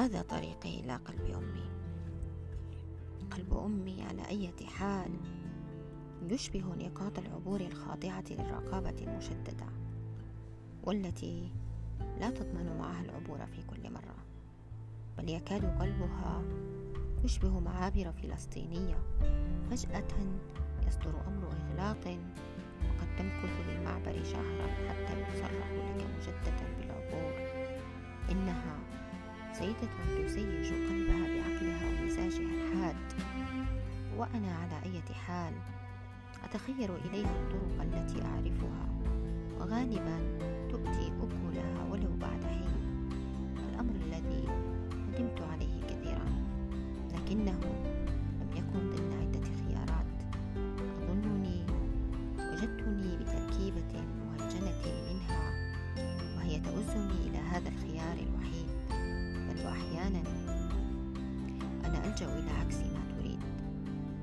هذا طريقي إلى قلب أمي. قلب أمي على أي حال يشبه نقاط العبور الخاضعة للرقابة المشددة والتي لا تضمن معها العبور في كل مرة بل يكاد قلبها يشبه معابر فلسطينية فجأة يصدر أمر إغلاق وقد تمكث بالمعبر شهرا حتى يصرح لك مجددا بالعبور. إنها سيدة تسيج قلبها بعقلها ومزاجها الحاد. وأنا على أي حال؟ أتخير إليها الطرق التي أعرفها. وغالبا تؤتي أكلها ولو بعد حين. الأمر الذي ندمت عليه كثيرا. لكنه ألجأ إلى عكس ما تريد.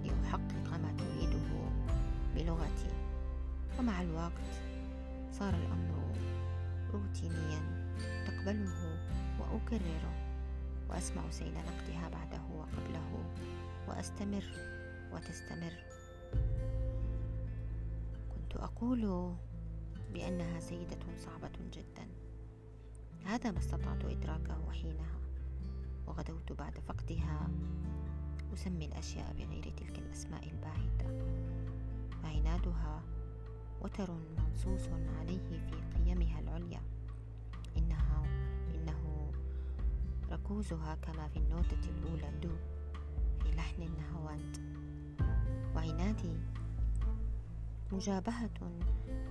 لأحقق ما تريده بلغتي. ومع الوقت صار الأمر روتينيا تقبله وأكرره. وأسمع سيل نقدها بعده وقبله. وأستمر وتستمر. كنت أقول بأنها سيدة صعبة جدا. هذا ما استطعت إدراكه حينها. وغدوت بعد فقدها. أسمي الأشياء بغير تلك الأسماء الباهتة فعنادها وتر منصوص عليه في قيمها العليا. إنها إنه ركوزها كما في النوتة الأولى دو في لحن النهواند وعنادي مجابهة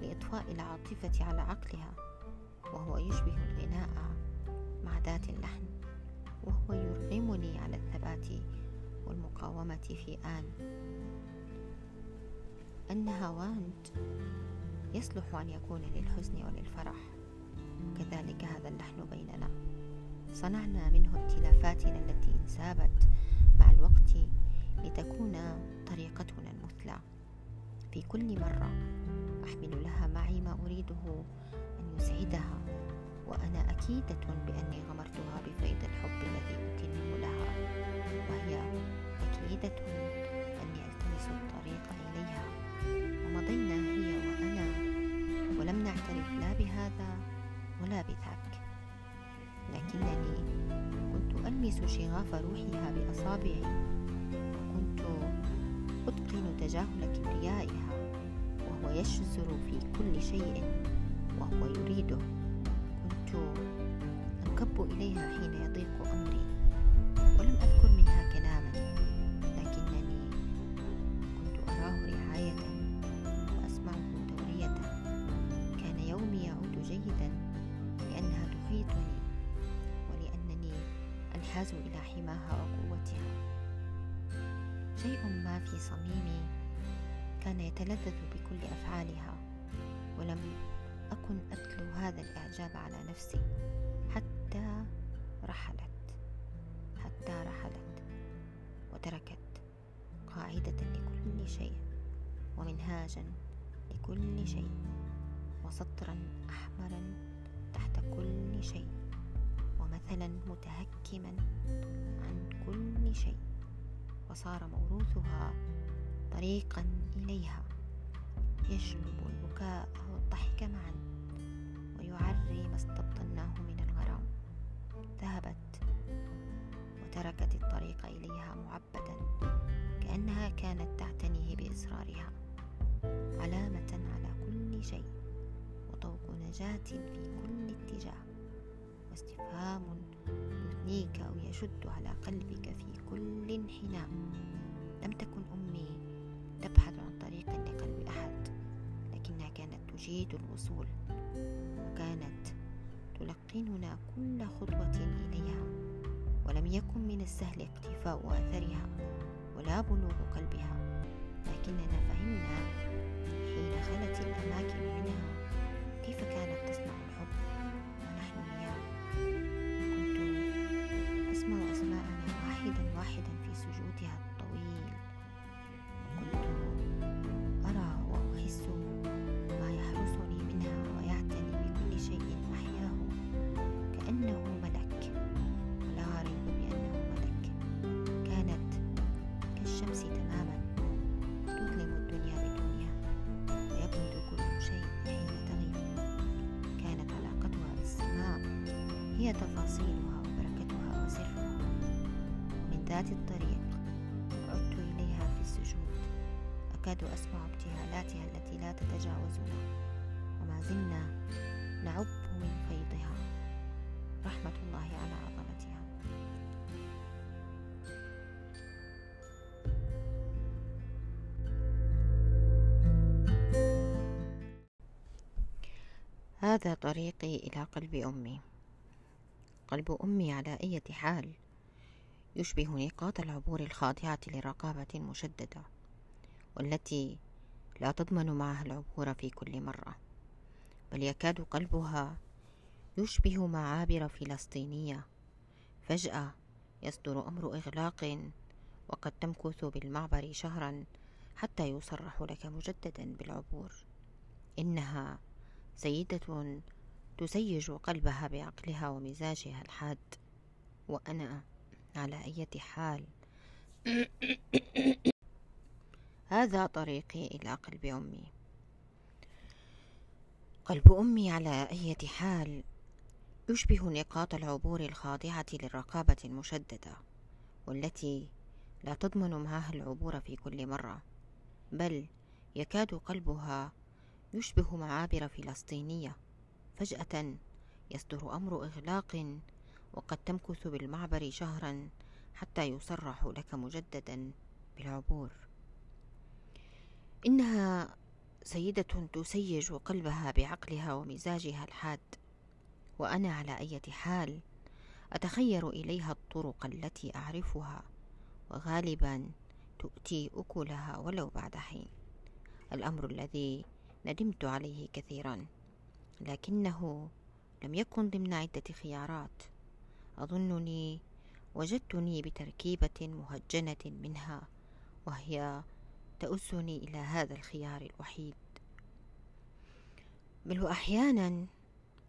لإطفاء العاطفة على عقلها وهو يشبه الغناء مع ذات اللحن. وهو يرغمني على الثبات والمقاومة في آن. أن هاواند يصلح أن يكون للحزن وللفرح. وكذلك هذا اللحن بيننا. صنعنا منه ائتلافاتنا التي انسابت مع الوقت لتكون طريقتنا المثلى. في كل مرة أحمل لها معي ما أريده أن يسعدها. وأنا أكيدة بأني غمرتها بفيض الحب الذي أكنه لها وهي أكيدة أني ألتمس الطريق إليها. ومضينا هي وأنا ولم نعترف لا بهذا ولا بذاك. لكنني كنت ألمس شغاف روحها بأصابعي وكنت أتقن تجاهل كبريائها وهو يشزر في كل شيء وهو يريده. كنت أنكب إليها حين يضيق أمري ولم أذكر منها كلاما لكنني كنت أراه رعاية وأسمعه دورية. كان يومي يعود جيدا لأنها تحيطني ولأنني أنحاز إلى حماها وقوتها. شيء ما في صميمي كان يتلذذ بكل أفعالها ولم أكن أتلو هذا الإعجاب على نفسي. حتى رحلت. حتى رحلت. وتركت قاعدة لكل شيء. ومنهاجا لكل شيء. وسطرا أحمرا تحت كل شيء. ومثلا متهكما عن كل شيء. وصار موروثها طريقا إليها. يجلب البكاء والضحك معا. ويعري ما استبطناه من الغرام. ذهبت وتركت الطريق إليها معبدا كأنها كانت تعتنيه بإصرارها علامة على كل شيء وطوق نجاة في كل اتجاه. واستفهام يثنيك أو يشد على قلبك في كل انحناء. لم تكن أمي تبحث عن طريق لقلب أحد لكنها كانت تجيد الوصول. وكانت تلقننا كل خطوة إليها ولم يكن من السهل اقتفاء أثرها ولا بلوغ قلبها لكننا فهمنا حين خلت الأماكن منها كيف كانت تصنع الحب هي تفاصيلها وبركتها وسرها. من ذات الطريق عدت إليها في السجود. أكاد أسمع ابتهالاتها التي لا تتجاوزنا وما زلنا نعب من فيضها. رحمة الله على عظمتها. هذا طريقي إلى قلب أمي. قلب أمي على أي حال. يشبه نقاط العبور الخاضعة لرقابة مشددة والتي لا تضمن معها العبور في كل مرة بل يكاد قلبها يشبه معابر فلسطينية. فجأة يصدر أمر إغلاق وقد تمكث بالمعبر شهرا حتى يصرح لك مجددا بالعبور. إنها سيدة تسيج قلبها بعقلها ومزاجها الحاد وأنا على أي حال. هذا طريقي إلى قلب أمي. قلب أمي على أي حال يشبه نقاط العبور الخاضعة للرقابة المشددة والتي لا تضمن معها العبور في كل مرة بل يكاد قلبها يشبه معابر فلسطينية. فجأة يصدر أمر إغلاق وقد تمكث بالمعبر شهرا حتى يصرح لك مجددا بالعبور. إنها سيدة تسيج قلبها بعقلها ومزاجها الحاد وأنا على أي حال أتخير إليها الطرق التي أعرفها وغالبا تؤتي أكلها ولو بعد حين. الأمر الذي ندمت عليه كثيرا. لكنه لم يكن ضمن عدة خيارات. أظنني وجدتني بتركيبة مهجنة منها وهي تؤسني إلى هذا الخيار الوحيد. بل وأحيانا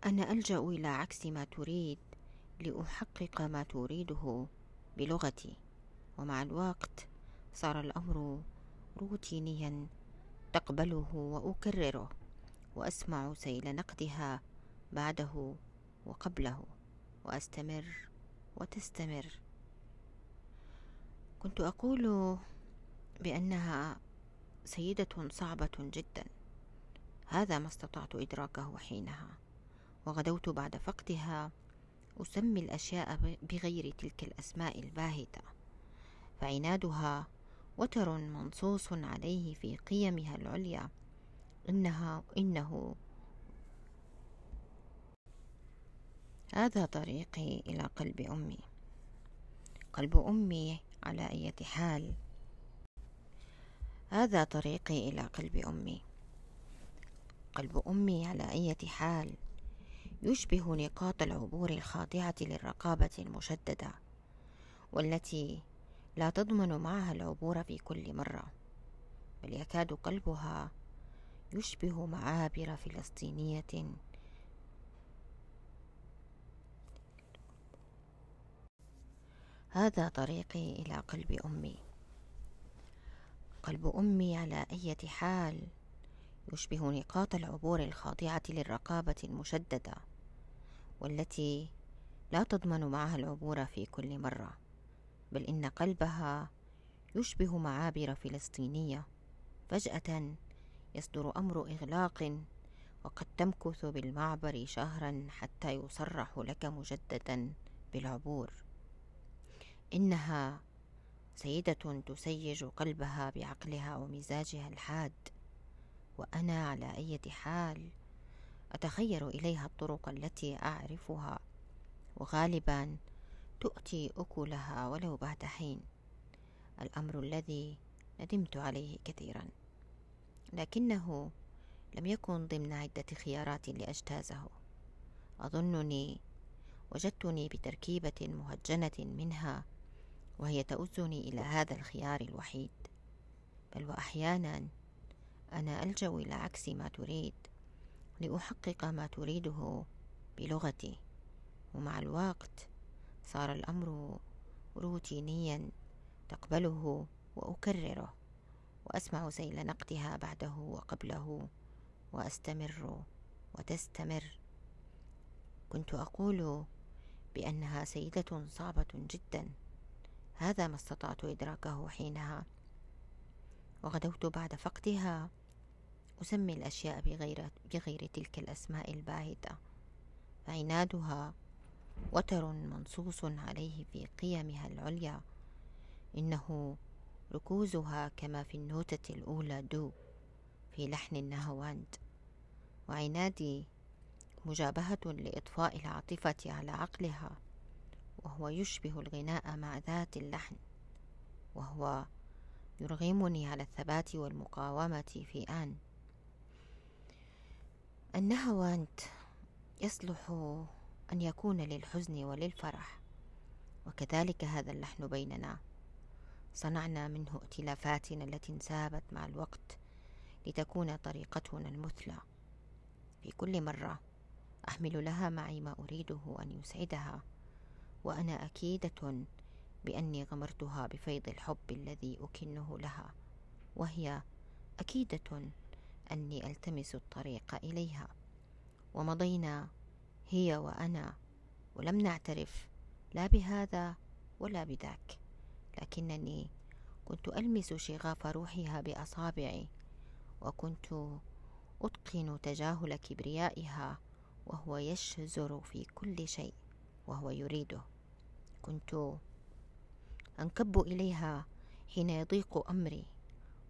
أنا ألجأ إلى عكس ما تريد لأحقق ما تريده بلغتي. ومع الوقت صار الأمر روتينيا تقبله وأكرره. وأسمع سيل نقدها بعده وقبله وأستمر وتستمر. كنت أقول بأنها سيدة صعبة جدا. هذا ما استطعت إدراكه حينها وغدوت بعد فقدها أسمي الأشياء بغير تلك الأسماء الباهتة. فعنادها وتر منصوص عليه في قيمها العليا. إنها إنه. هذا طريقي إلى قلب أمي. قلب أمي على أي حال. هذا طريقي إلى قلب أمي. قلب أمي على أي حال. يشبه نقاط العبور الخاضعة للرقابة المشددة والتي لا تضمن معها العبور في كل مرة بل يكاد قلبها يشبه معابر فلسطينية. هذا طريقي إلى قلب أمي. قلب أمي على أي حال يشبه نقاط العبور الخاضعة للرقابة المشددة والتي لا تضمن معها العبور في كل مرة بل إن قلبها يشبه معابر فلسطينية فجأة يصدر أمر إغلاق وقد تمكث بالمعبر شهرا حتى يصرح لك مجددا بالعبور. إنها سيدة تسيج قلبها بعقلها ومزاجها الحاد وأنا على أي حال أتخير إليها الطرق التي أعرفها وغالبا تؤتي أكلها ولو بعد حين. الأمر الذي ندمت عليه كثيرا. لكنه لم يكن ضمن عدة خيارات لأجتازه. أظنني وجدتني بتركيبة مهجنة منها وهي تؤزني إلى هذا الخيار الوحيد. بل وأحيانا أنا ألجأ إلى عكس ما تريد لأحقق ما تريده بلغتي. ومع الوقت صار الأمر روتينيا تقبله وأكرره. وأسمع سيل نقدها بعده وقبله وأستمر وتستمر. كنت أقول بأنها سيدة صعبة جدا. هذا ما استطعت إدراكه حينها. وغدوت بعد فقدها. أسمي الأشياء بغير, بغير تلك الأسماء الباهتة. فعنادها وتر منصوص عليه في قيمها العليا. إنه ركوزها كما في النوتة الأولى دو في لحن النهواند وعنادي مجابهة لإطفاء العاطفة على عقلها وهو يشبه الغناء مع ذات اللحن وهو يرغمني على الثبات والمقاومة في آن. النهواند يصلح أن يكون للحزن وللفرح وكذلك هذا اللحن بيننا. صنعنا منه ائتلافاتنا التي انسابت مع الوقت لتكون طريقتنا المثلى. في كل مرة أحمل لها معي ما أريده أن يسعدها وأنا أكيدة بأني غمرتها بفيض الحب الذي أكنه لها وهي أكيدة أني ألتمس الطريق إليها. ومضينا هي وأنا ولم نعترف لا بهذا ولا بذاك. لكنني كنت ألمس شغاف روحها بأصابعي وكنت أتقن تجاهل كبريائها وهو يشزر في كل شيء وهو يريده. كنت أنكب إليها حين يضيق أمري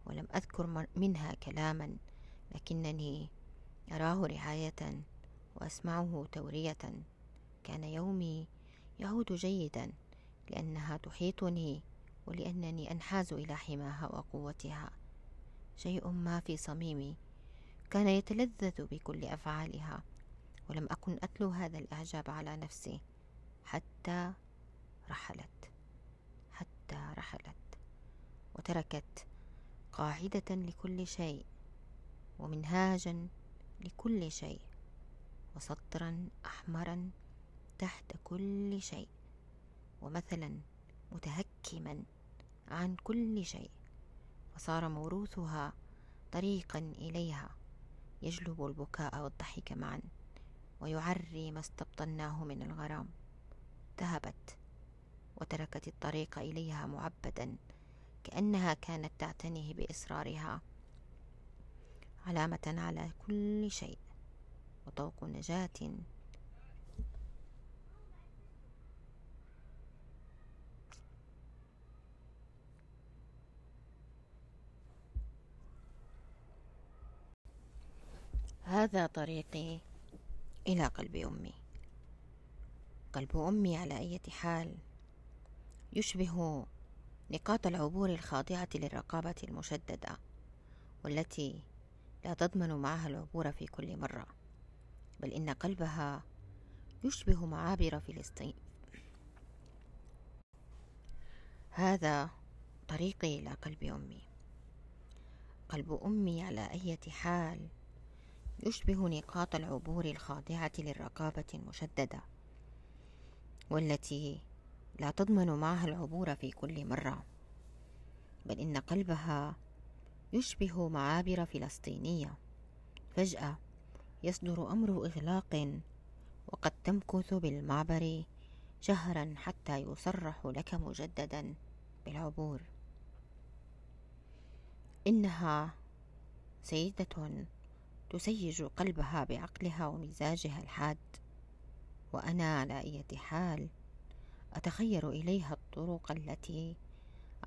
ولم أذكر منها كلاما لكنني أراه رعاية وأسمعه تورية. كان يومي يعود جيدا لأنها تحيطني ولأنني أنحاز إلى حماها وقوتها. شيء ما في صميمي. كان يتلذذ بكل أفعالها ولم أكن أتلو هذا الإعجاب على نفسي. حتى رحلت. حتى رحلت. وتركت قاعدة لكل شيء ومنهاجا لكل شيء وسطرا أحمرا تحت كل شيء ومثلا متهكما عن كل شيء فصار موروثها طريقا إليها يجلب البكاء والضحك معا ويعري ما استبطناه من الغرام. ذهبت وتركت الطريق إليها معبدا كأنها كانت تعتنيه بإصرارها. علامة على كل شيء وطوق نجاة هذا طريقي. إلى قلب أمي. قلب أمي على أي حال. يشبه نقاط العبور الخاضعة للرقابة المشددة والتي لا تضمن معها العبور في كل مرة بل إن قلبها يشبه معابر فلسطين. هذا طريقي إلى قلب أمي. قلب أمي على أي حال. يشبه نقاط العبور الخاضعة للرقابة المشددة والتي لا تضمن معها العبور في كل مرة بل إن قلبها يشبه معابر فلسطينية. فجأة يصدر أمر إغلاق وقد تمكث بالمعبر شهرا حتى يصرح لك مجددا بالعبور. إنها سيدة تسيج قلبها بعقلها ومزاجها الحاد. وأنا على أية حال أتخير إليها الطرق التي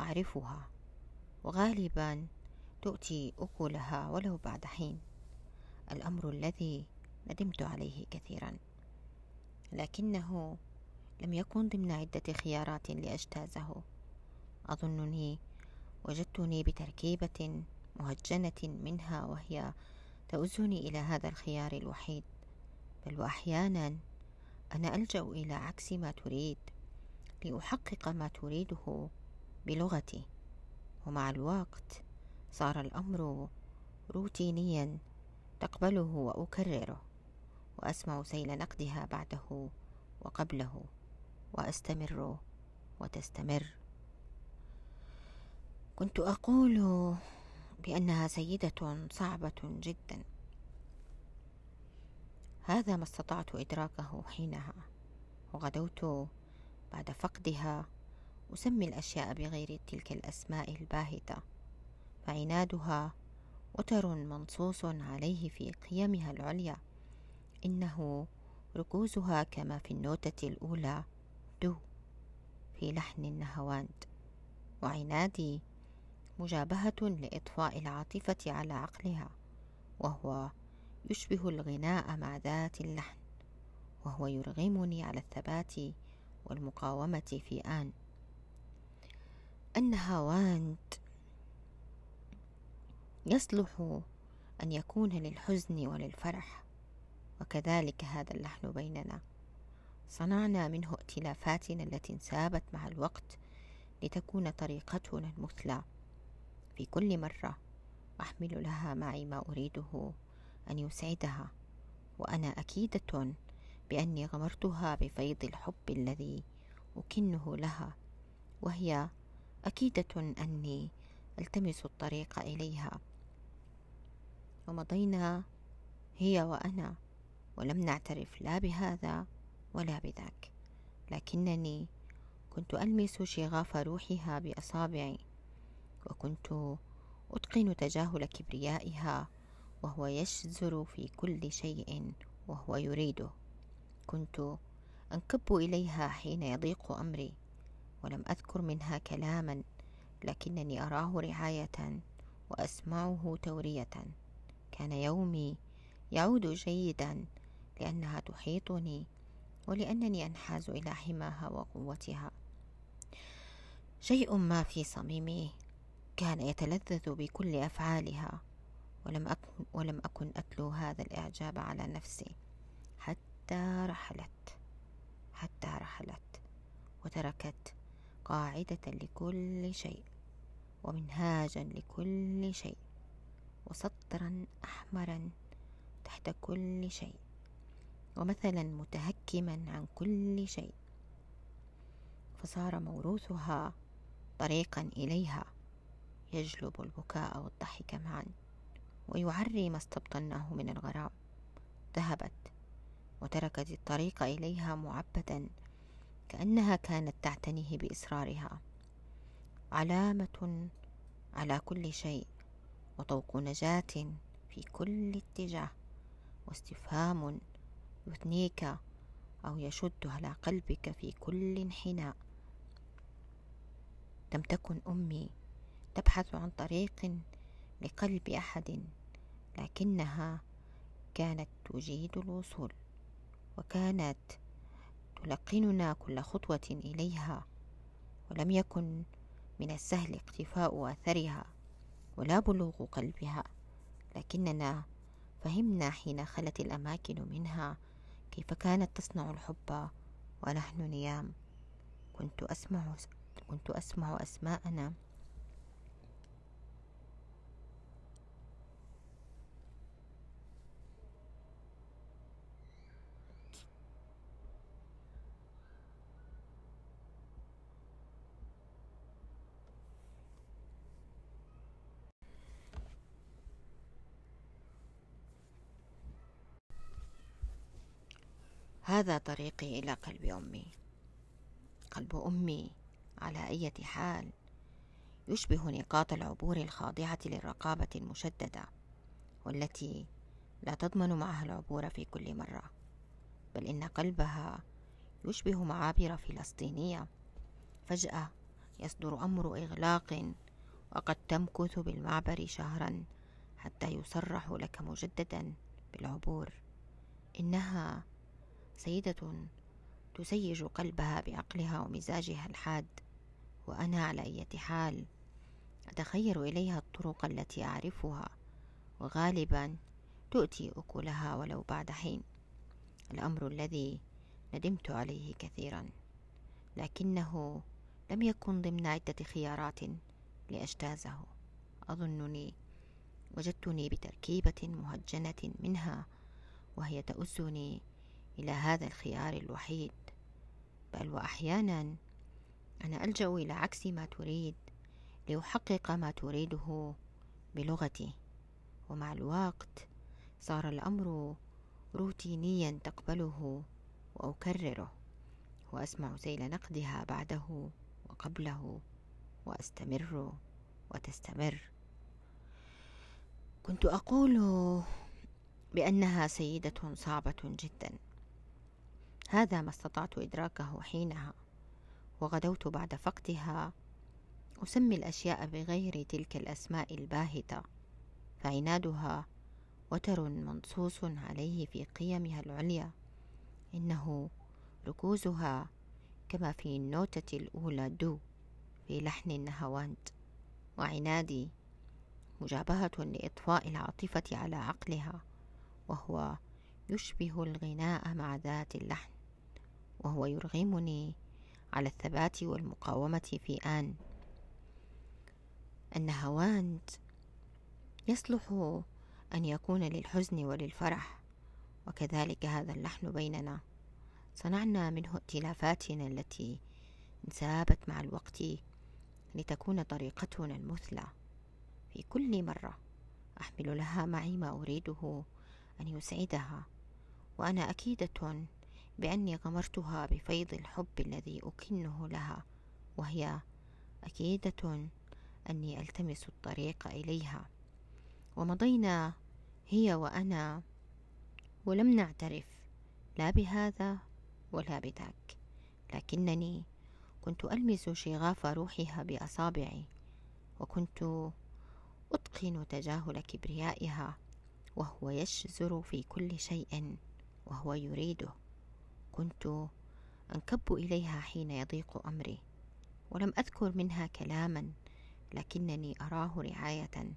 أعرفها. وغالبا تؤتي أكلها ولو بعد حين. الأمر الذي ندمت عليه كثيرا. لكنه لم يكن ضمن عدة خيارات لأجتازه. أظنني وجدتني بتركيبة مهجنة منها وهي تؤزني إلى هذا الخيار الوحيد. بل وأحيانا أنا ألجأ إلى عكس ما تريد لأحقق ما تريده بلغتي. ومع الوقت صار الأمر روتينيا تقبله وأكرره وأسمع سيل نقدها بعده وقبله وأستمر وتستمر. كنت أقول بأنها سيدة صعبة جدا. هذا ما استطعت إدراكه حينها وغدوت بعد فقدها. أسمي الأشياء بغير تلك الأسماء الباهتة. فعنادها وتر منصوص عليه في قيمها العليا. إنه ركوزها كما في النوتة الأولى دو في لحن النهواند. وعنادي مجابهة لإطفاء العاطفة على عقلها وهو يشبه الغناء مع ذات اللحن وهو يرغمني على الثبات والمقاومة في آن. النهاواند يصلح أن يكون للحزن وللفرح وكذلك هذا اللحن بيننا. صنعنا منه ائتلافاتنا التي انسابت مع الوقت لتكون طريقتنا المثلى. في كل مرة أحمل لها معي ما أريده أن يسعدها وأنا أكيدة بأني غمرتها بفيض الحب الذي أكنه لها وهي أكيدة أني ألتمس الطريق إليها. ومضينا هي وأنا ولم نعترف لا بهذا ولا بذاك لكنني كنت ألمس شغاف روحها بأصابعي. وكنت أتقن تجاهل كبريائها وهو يشزر في كل شيء وهو يريده. كنت أنكب إليها حين يضيق أمري ولم أذكر منها كلاما لكنني أراه رعاية وأسمعه تورية. كان يومي يعود جيدا لأنها تحيطني ولأنني أنحاز إلى حماها وقوتها. شيء ما في صميمي. كان يتلذذ بكل أفعالها ولم أكن, ولم أكن أتلو هذا الإعجاب على نفسي. حتى رحلت حتى رحلت وتركت قاعدة لكل شيء ومنهاجا لكل شيء وسطرا أحمرا تحت كل شيء ومثلا متهكما عن كل شيء. فصار موروثها طريقا إليها. يجلب البكاء والضحك معا ويعري ما استبطناه من الغرام. ذهبت وتركت الطريق إليها معبدا كأنها كانت تعتنيه بإصرارها. علامة على كل شيء وطوق نجاة في كل اتجاه. واستفهام يثنيك أو يشد على قلبك في كل انحناء. لم تكن أمي تبحث عن طريق لقلب أحد لكنها كانت تجيد الوصول وكانت تلقننا كل خطوة إليها ولم يكن من السهل اقتفاء أثرها ولا بلوغ قلبها لكننا فهمنا حين خلت الأماكن منها كيف كانت تصنع الحب ونحن نيام. كنت أسمع كنت أسمع أسماءنا. هذا طريقي إلى قلب أمي. قلب أمي على أي حال يشبه نقاط العبور الخاضعة للرقابة المشددة والتي لا تضمن معها العبور في كل مرة بل إن قلبها يشبه معابر فلسطينية. فجأة يصدر أمر إغلاق وقد تمكث بالمعبر شهرا حتى يصرح لك مجددا بالعبور. إنها سيدة تسيج قلبها بعقلها ومزاجها الحاد وأنا على أي حال. أتخير إليها الطرق التي أعرفها وغالبا تؤتي أكلها ولو بعد حين. الأمر الذي ندمت عليه كثيرا لكنه لم يكن ضمن عدة خيارات لأجتازه. أظنني وجدتني بتركيبة مهجنة منها وهي تؤزني إلى هذا الخيار الوحيد. بل وأحيانا أنا ألجأ إلى عكس ما تريد لأحقق ما تريده بلغتي. ومع الوقت صار الأمر روتينيا تقبله وأكرره وأسمع سيل نقدها بعده وقبله وأستمر وتستمر. كنت أقول بأنها سيدة صعبة جدا. هذا ما استطعت إدراكه حينها وغدوت بعد فقدها. أسمي الأشياء بغير تلك الأسماء الباهتة فعنادها وتر منصوص عليه في قيمها العليا. إنه ركوزها كما في النوتة الأولى دو في لحن النهواند وعنادي مجابهة لإطفاء العاطفة على عقلها وهو يشبه الغناء مع ذات اللحن. وهو يرغمني على الثبات والمقاومة في آن. النهواند يصلح أن يكون للحزن وللفرح وكذلك هذا اللحن بيننا. صنعنا منه ائتلافاتنا التي انسابت مع الوقت لتكون طريقتنا المثلى. في كل مرة أحمل لها معي ما أريده أن يسعدها وأنا أكيدة بأني غمرتها بفيض الحب الذي أكنه لها وهي أكيدة أني ألتمس الطريق إليها. ومضينا هي وأنا ولم نعترف لا بهذا ولا بذاك. لكنني كنت ألمس شغاف روحها بأصابعي وكنت أتقن تجاهل كبريائها وهو يشزر في كل شيء وهو يريده. كنت أنكب إليها حين يضيق أمري ولم أذكر منها كلاما لكنني أراه رعاية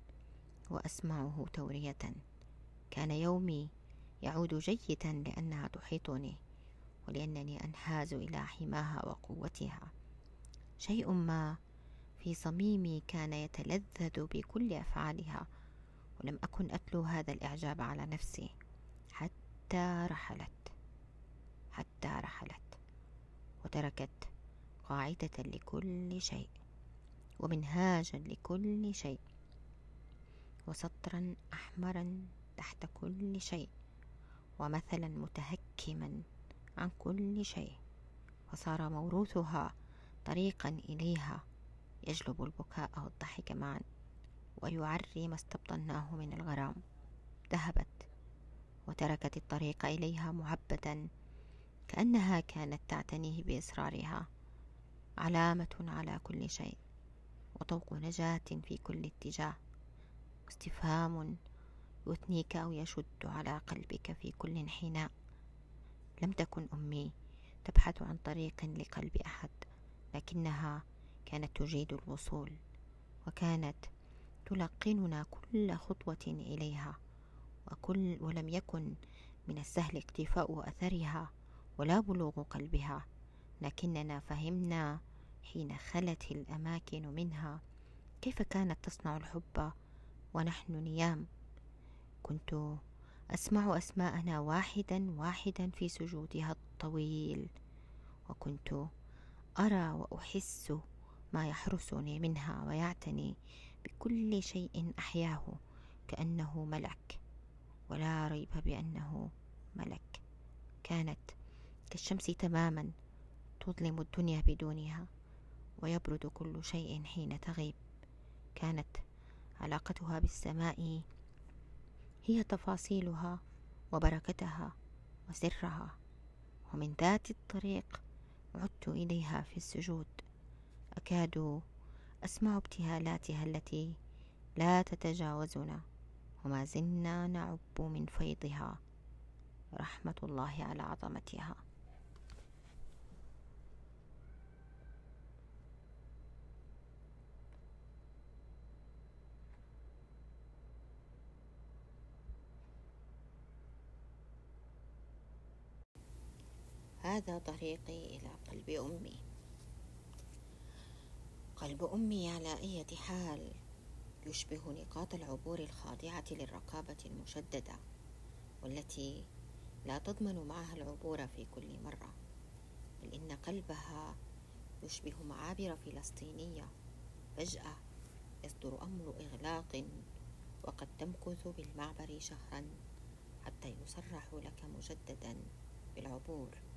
وأسمعه تورية. كان يومي يعود جيدا لأنها تحيطني ولأنني أنحاز إلى حماها وقوتها. شيء ما في صميمي كان يتلذذ بكل أفعالها ولم أكن أتلو هذا الإعجاب على نفسي حتى رحلت. حتى رحلت وتركت قاعدة لكل شيء ومنهاجا لكل شيء وسطرا أحمرا تحت كل شيء ومثلا متهكما عن كل شيء فصار موروثها طريقا إليها يجلب البكاء والضحك معا ويعري ما استبطناه من الغرام ذهبت وتركت الطريق إليها معبدا كأنها كانت تعتنيه بإصرارها. علامة على كل شيء وطوق نجاة في كل اتجاه. استفهام يثنيك أو يشد على قلبك في كل انحناء لم تكن أمي تبحث عن طريق لقلب أحد لكنها كانت تجيد الوصول وكانت تلقننا كل خطوة إليها وكل ولم يكن من السهل اقتفاء أثرها. ولا بلوغ قلبها لكننا فهمنا حين خلت الأماكن منها كيف كانت تصنع الحب ونحن نيام. كنت أسمع أسماءنا واحدا واحدا في سجودها الطويل وكنت أرى وأحس ما يحرسني منها ويعتني بكل شيء أحياه كأنه ملك ولا ريب بأنه ملك. كانت كالشمس تماما تظلم الدنيا بدونها ويبرد كل شيء حين تغيب. كانت علاقتها بالسماء هي تفاصيلها وبركتها وسرها ومن ذات الطريق عدت إليها في السجود. أكاد أسمع ابتهالاتها التي لا تتجاوزنا وما زلنا نعب من فيضها. رحمة الله على عظمتها. هذا طريقي إلى قلب أمي. قلب أمي على أي حال يشبه نقاط العبور الخاضعة للرقابة المشددة والتي لا تضمن معها العبور في كل مرة بل إن قلبها يشبه معابر فلسطينية فجأة يصدر أمر إغلاق وقد تمكث بالمعبر شهرا حتى يصرح لك مجددا بالعبور.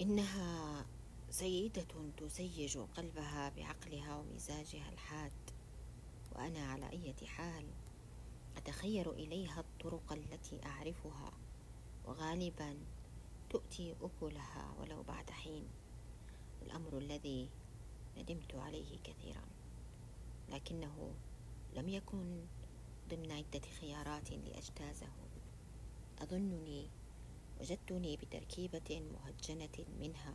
إنها سيدة تسيج قلبها بعقلها ومزاجها الحاد وأنا على أية حال أتخير إليها الطرق التي أعرفها وغالبا تؤتي أكلها ولو بعد حين. الأمر الذي ندمت عليه كثيرا لكنه لم يكن ضمن عدة خيارات لأجتازه. أظنني وجدتني بتركيبة مهجنة منها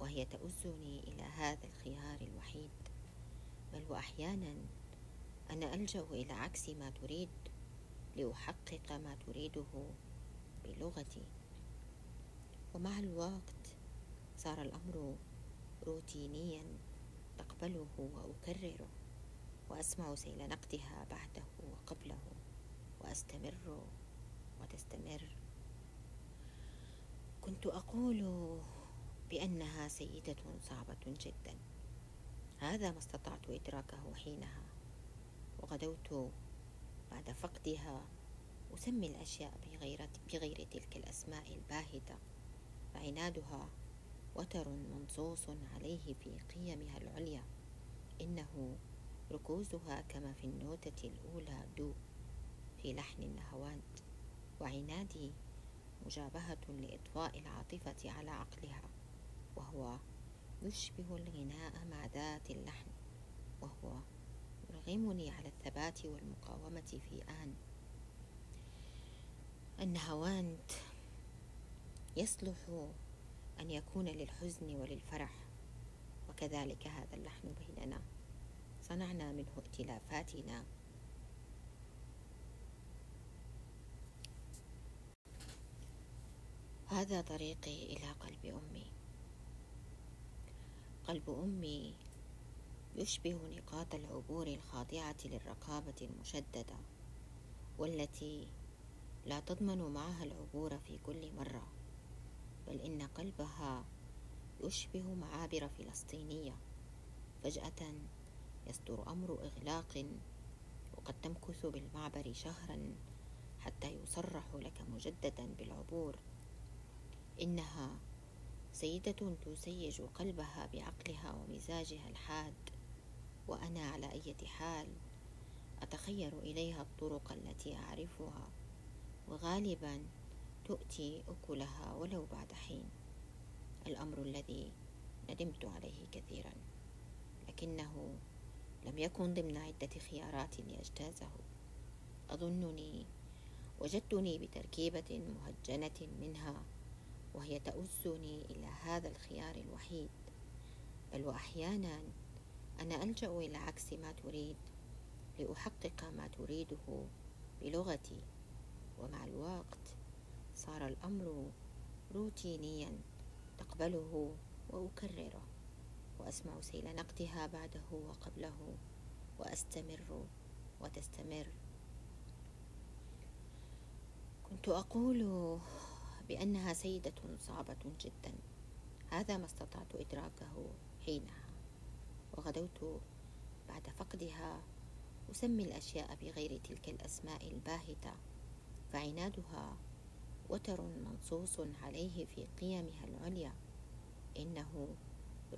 وهي تؤزني إلى هذا الخيار الوحيد. بل وأحيانا أنا ألجأ إلى عكس ما تريد لأحقق ما تريده بلغتي. ومع الوقت صار الأمر روتينيا تقبله وأكرره وأسمع سيل نقدها بعده وقبله وأستمر وتستمر. كنت أقول بأنها سيدة صعبة جدا. هذا ما استطعت إدراكه حينها وغدوت بعد فقدها. أسمي الأشياء بغير, بغير تلك الأسماء الباهتة. فعنادها وتر منصوص عليه في قيمها العليا. إنه ركوزها كما في النوتة الأولى دو في لحن النهواند وعنادي مجابهة لإطفاء العاطفة على عقلها وهو يشبه الغناء مع ذات اللحن وهو يرغمني على الثبات والمقاومة في آن. النهواند يصلح أن يكون للحزن وللفرح وكذلك هذا اللحن بيننا. صنعنا منه ائتلافاتنا. هذا طريقي إلى قلب أمي. قلب أمي يشبه نقاط العبور الخاضعة للرقابة المشددة والتي لا تضمن معها العبور في كل مرة بل إن قلبها يشبه معابر فلسطينية. فجأة يصدر أمر إغلاق وقد تمكث بالمعبر شهرا حتى يصرح لك مجددا بالعبور. إنها سيدة تسيج قلبها بعقلها ومزاجها الحاد وأنا على أي حال أتخير إليها الطرق التي أعرفها وغالبا تؤتي أكلها ولو بعد حين. الأمر الذي ندمت عليه كثيرا لكنه لم يكن ضمن عدة خيارات لأجتازه أظنني وجدتني بتركيبة مهجنة منها وهي تؤزني إلى هذا الخيار الوحيد. بل وأحيانا أنا ألجأ إلى عكس ما تريد لأحقق ما تريده بلغتي. ومع الوقت صار الأمر روتينيا تقبله وأكرره وأسمع سيل نقدها بعده وقبله وأستمر وتستمر. كنت أقول بأنها سيدة صعبة جدا. هذا ما استطعت إدراكه حينها. وغدوت بعد فقدها. أسمي الأشياء بغير تلك الأسماء الباهتة. فعنادها وتر منصوص عليه في قيمها العليا. إنه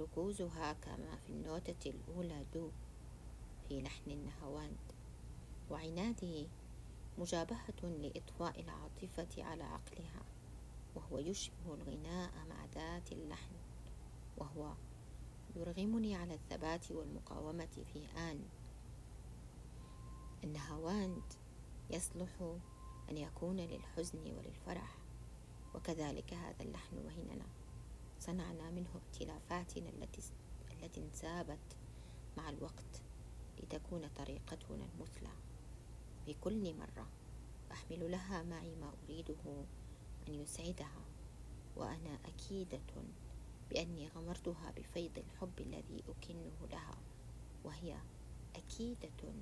ركوزها كما في النوتة الأولى دو في لحن النهواند وعنادي مجابهة لإطفاء العاطفة على عقلها. وهو يشبه الغناء مع ذات اللحن وهو يرغمني على الثبات والمقاومة في آن. النهواند يصلح أن يكون للحزن وللفرح وكذلك هذا اللحن بيننا صنعنا منه ائتلافاتنا التي التي انسابت مع الوقت لتكون طريقتنا المثلى. في كل مرة أحمل لها معي ما أريده أن يسعدها وأنا أكيدة بأني غمرتها بفيض الحب الذي أكنه لها وهي أكيدة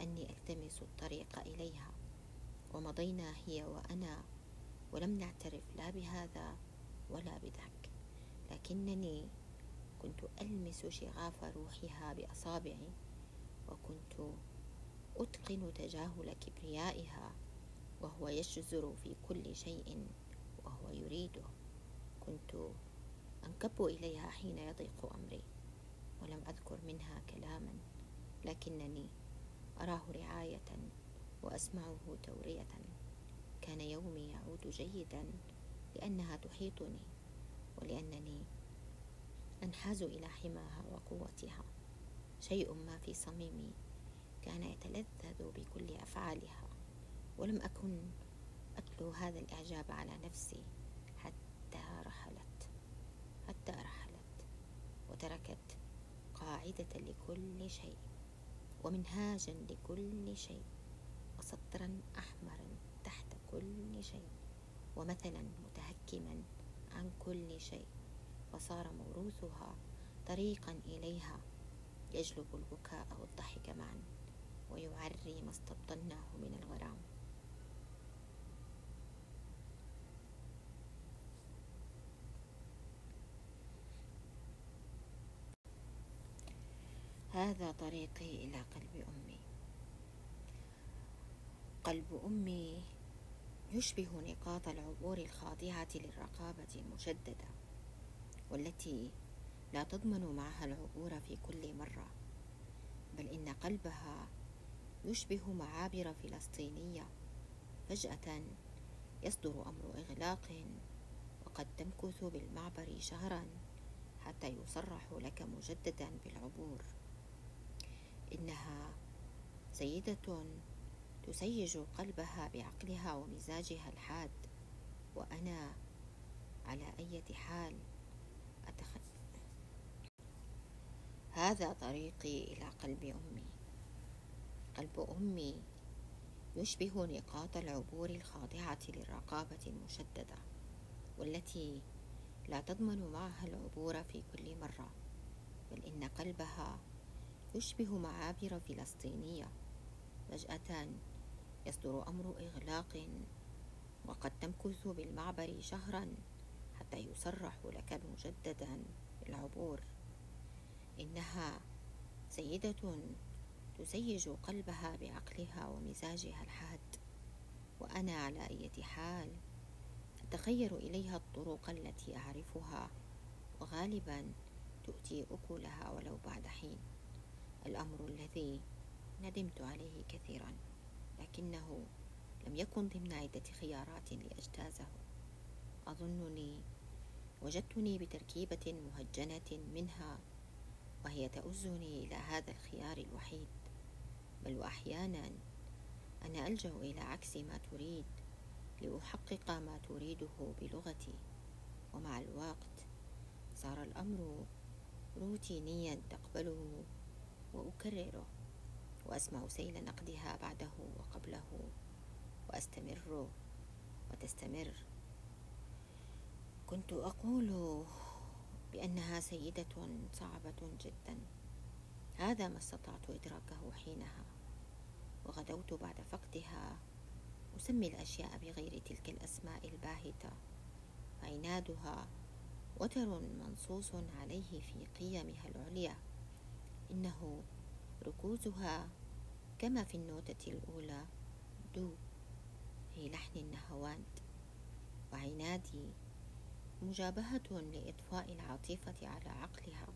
أني ألتمس الطريق إليها. ومضينا هي وأنا ولم نعترف لا بهذا ولا بذاك. لكنني كنت ألمس شغاف روحها بأصابعي وكنت أتقن تجاهل كبريائها وهو يشزر في كل شيء وهو يريده كنت أنكب إليها حين يضيق أمري ولم أذكر منها كلاما لكنني أراه رعاية وأسمعه تورية. كان يومي يعود جيدا لأنها تحيطني ولأنني أنحاز إلى حماها وقوتها. شيء ما في صميمي كان يتلذذ بكل أفعالها. ولم أكن أتلو هذا الإعجاب على نفسي حتى رحلت حتى رحلت وتركت قاعدة لكل شيء ومنهاجا لكل شيء وسطرا أحمرا تحت كل شيء ومثلا متهكما عن كل شيء وصار موروثها طريقا إليها يجلب البكاء والضحك معا ويعري ما استبطناه من الغرام. هذا طريقي إلى قلب أمي. قلب أمي يشبه نقاط العبور الخاضعة للرقابة المشددة والتي لا تضمن معها العبور في كل مرة بل إن قلبها يشبه معابر فلسطينية فجأة يصدر أمر إغلاق وقد تمكث بالمعبر شهرا حتى يصرح لك مجددا بالعبور. إنها سيدة تسيج قلبها بعقلها ومزاجها الحاد وأنا على أي حال أتخ... هذا طريقي إلى قلب أمي. قلب أمي يشبه نقاط العبور الخاضعة للرقابة المشددة والتي لا تضمن معها العبور في كل مرة بل إن قلبها يشبه معابر فلسطينية. فجأة يصدر أمر إغلاق وقد تمكث بالمعبر شهرا حتى يصرح لك مجددا بالعبور إنها سيدة تسيج قلبها بعقلها ومزاجها الحاد. وأنا على أي حال أتخير إليها الطرق التي أعرفها وغالبا تؤتي أكلها ولو بعد حين. الأمر الذي ندمت عليه كثيرا لكنه لم يكن ضمن عدة خيارات لأجتازه. أظنني وجدتني بتركيبة مهجنة منها وهي تؤزني إلى هذا الخيار الوحيد. بل وأحيانا أنا ألجأ إلى عكس ما تريد لأحقق ما تريده بلغتي. ومع الوقت صار الأمر روتينيا تقبله وأكرره وأسمع سيل نقدها بعده وقبله وأستمر وتستمر. كنت أقول بأنها سيدة صعبة جدا. هذا ما استطعت إدراكه حينها. وغدوت بعد فقدها. أسمي الأشياء بغير تلك الأسماء الباهتة. عنادها وتر منصوص عليه في قيمها العليا. إنه ركوزها كما في النوتة الأولى. دو في لحن النهواند وعنادي مجابهة لإطفاء العاطفة على عقلها.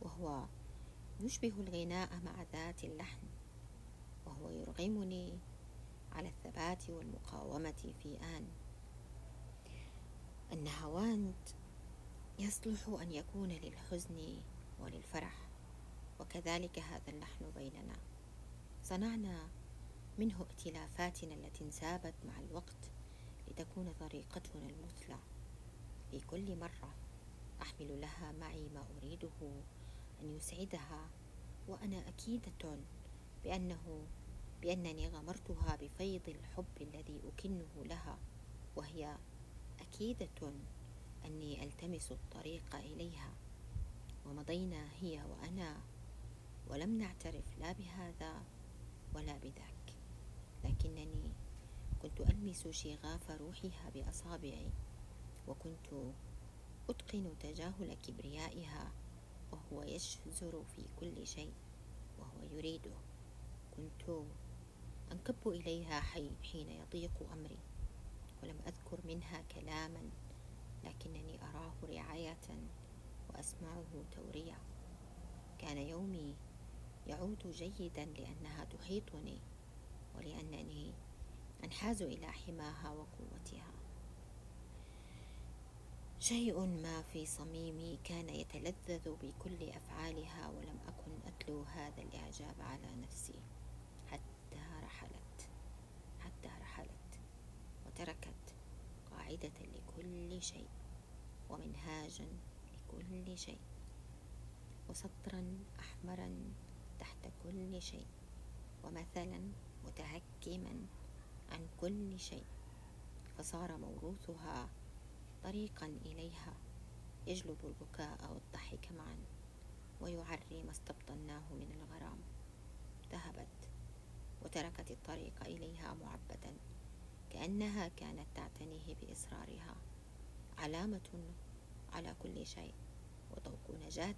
وهو يشبه الغناء مع ذات اللحن. وهو يرغمني على الثبات والمقاومة في آن. النهواند يصلح أن يكون للحزن وللفرح. وكذلك هذا اللحن بيننا. صنعنا منه ائتلافاتنا التي انسابت مع الوقت لتكون طريقتنا المثلى. في كل مرة أحمل لها معي ما أريده أن يسعدها وأنا أكيدة بأنه بأنني غمرتها بفيض الحب الذي أكنه لها وهي أكيدة أني ألتمس الطريق إليها. ومضينا هي وأنا ولم نعترف لا بهذا ولا بذاك. لكنني كنت ألمس شغاف روحها بأصابعي وكنت أتقن تجاهل كبريائها وهو يشزر في كل شيء وهو يريده. كنت أنكب إليها حين يضيق أمري ولم أذكر منها كلاما لكنني أراه رعاية وأسمعه تورية كان يومي يعود جيدا لأنها تحيطني ولأنني أنحاز إلى حماها وقوتها. شيء ما في صميمي كان يتلذذ بكل أفعالها ولم أكن أتلو هذا الإعجاب على نفسي. حتى رحلت حتى رحلت وتركت قاعدة لكل شيء ومنهاجا لكل شيء وسطرا أحمرا تحت كل شيء ومثلا متهكما عن كل شيء. فصار موروثها طريقا إليها يجلب البكاء والضحك معا ويعري ما استبطناه من الغرام. ذهبت وتركت الطريق إليها معبدا كأنها كانت تعتنيه بإصرارها. علامة على كل شيء وطوق نجاة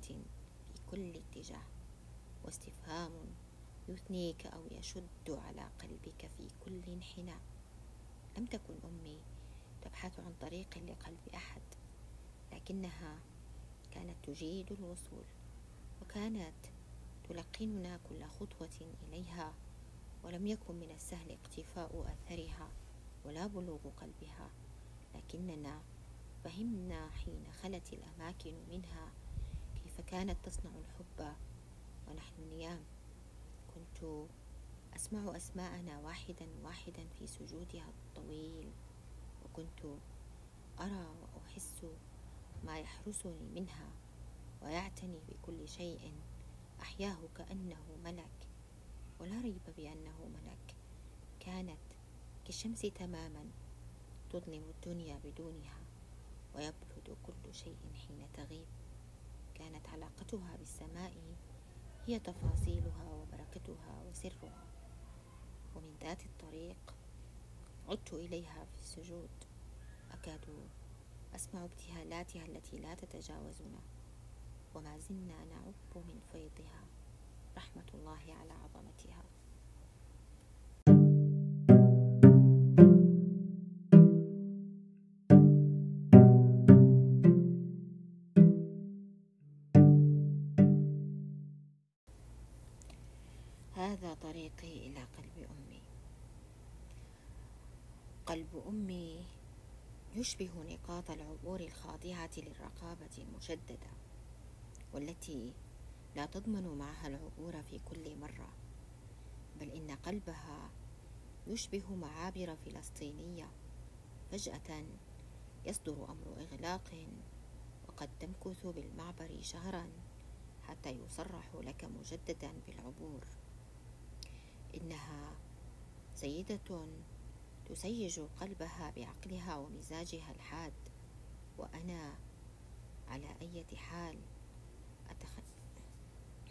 في كل اتجاه. واستفهام يثنيك أو يشد على قلبك في كل انحناء لم تكن أمي تبحث عن طريق لقلب أحد لكنها كانت تجيد الوصول وكانت تلقننا كل خطوة إليها ولم يكن من السهل اقتفاء أثرها ولا بلوغ قلبها لكننا فهمنا حين خلت الأماكن منها كيف كانت تصنع الحب ونحن نيام. كنت أسمع أسماءنا واحدا واحدا في سجودها الطويل وكنت أرى وأحس ما يحرسني منها ويعتني بكل شيء. أحياه كأنه ملك ولا ريب بأنه ملك. كانت كالشمس تماما تظلم الدنيا بدونها ويبرد كل شيء حين تغيب. كانت علاقتها بالسماء هي تفاصيلها وبركتها وسرها. ومن ذات الطريق عدت إليها في السجود. أكاد أسمع ابتهالاتها التي لا تتجاوزنا. وما زلنا نعب من فيضها. رحمة الله على عظمتها. قلب أمي يشبه نقاط العبور الخاضعة للرقابة المشددة والتي لا تضمن معها العبور في كل مرة بل إن قلبها يشبه معابر فلسطينية فجأة يصدر أمر إغلاق وقد تمكث بالمعبر شهرا حتى يصرح لك مجددا بالعبور. إنها سيدة تسيج قلبها بعقلها ومزاجها الحاد وأنا على أي حال أتخيل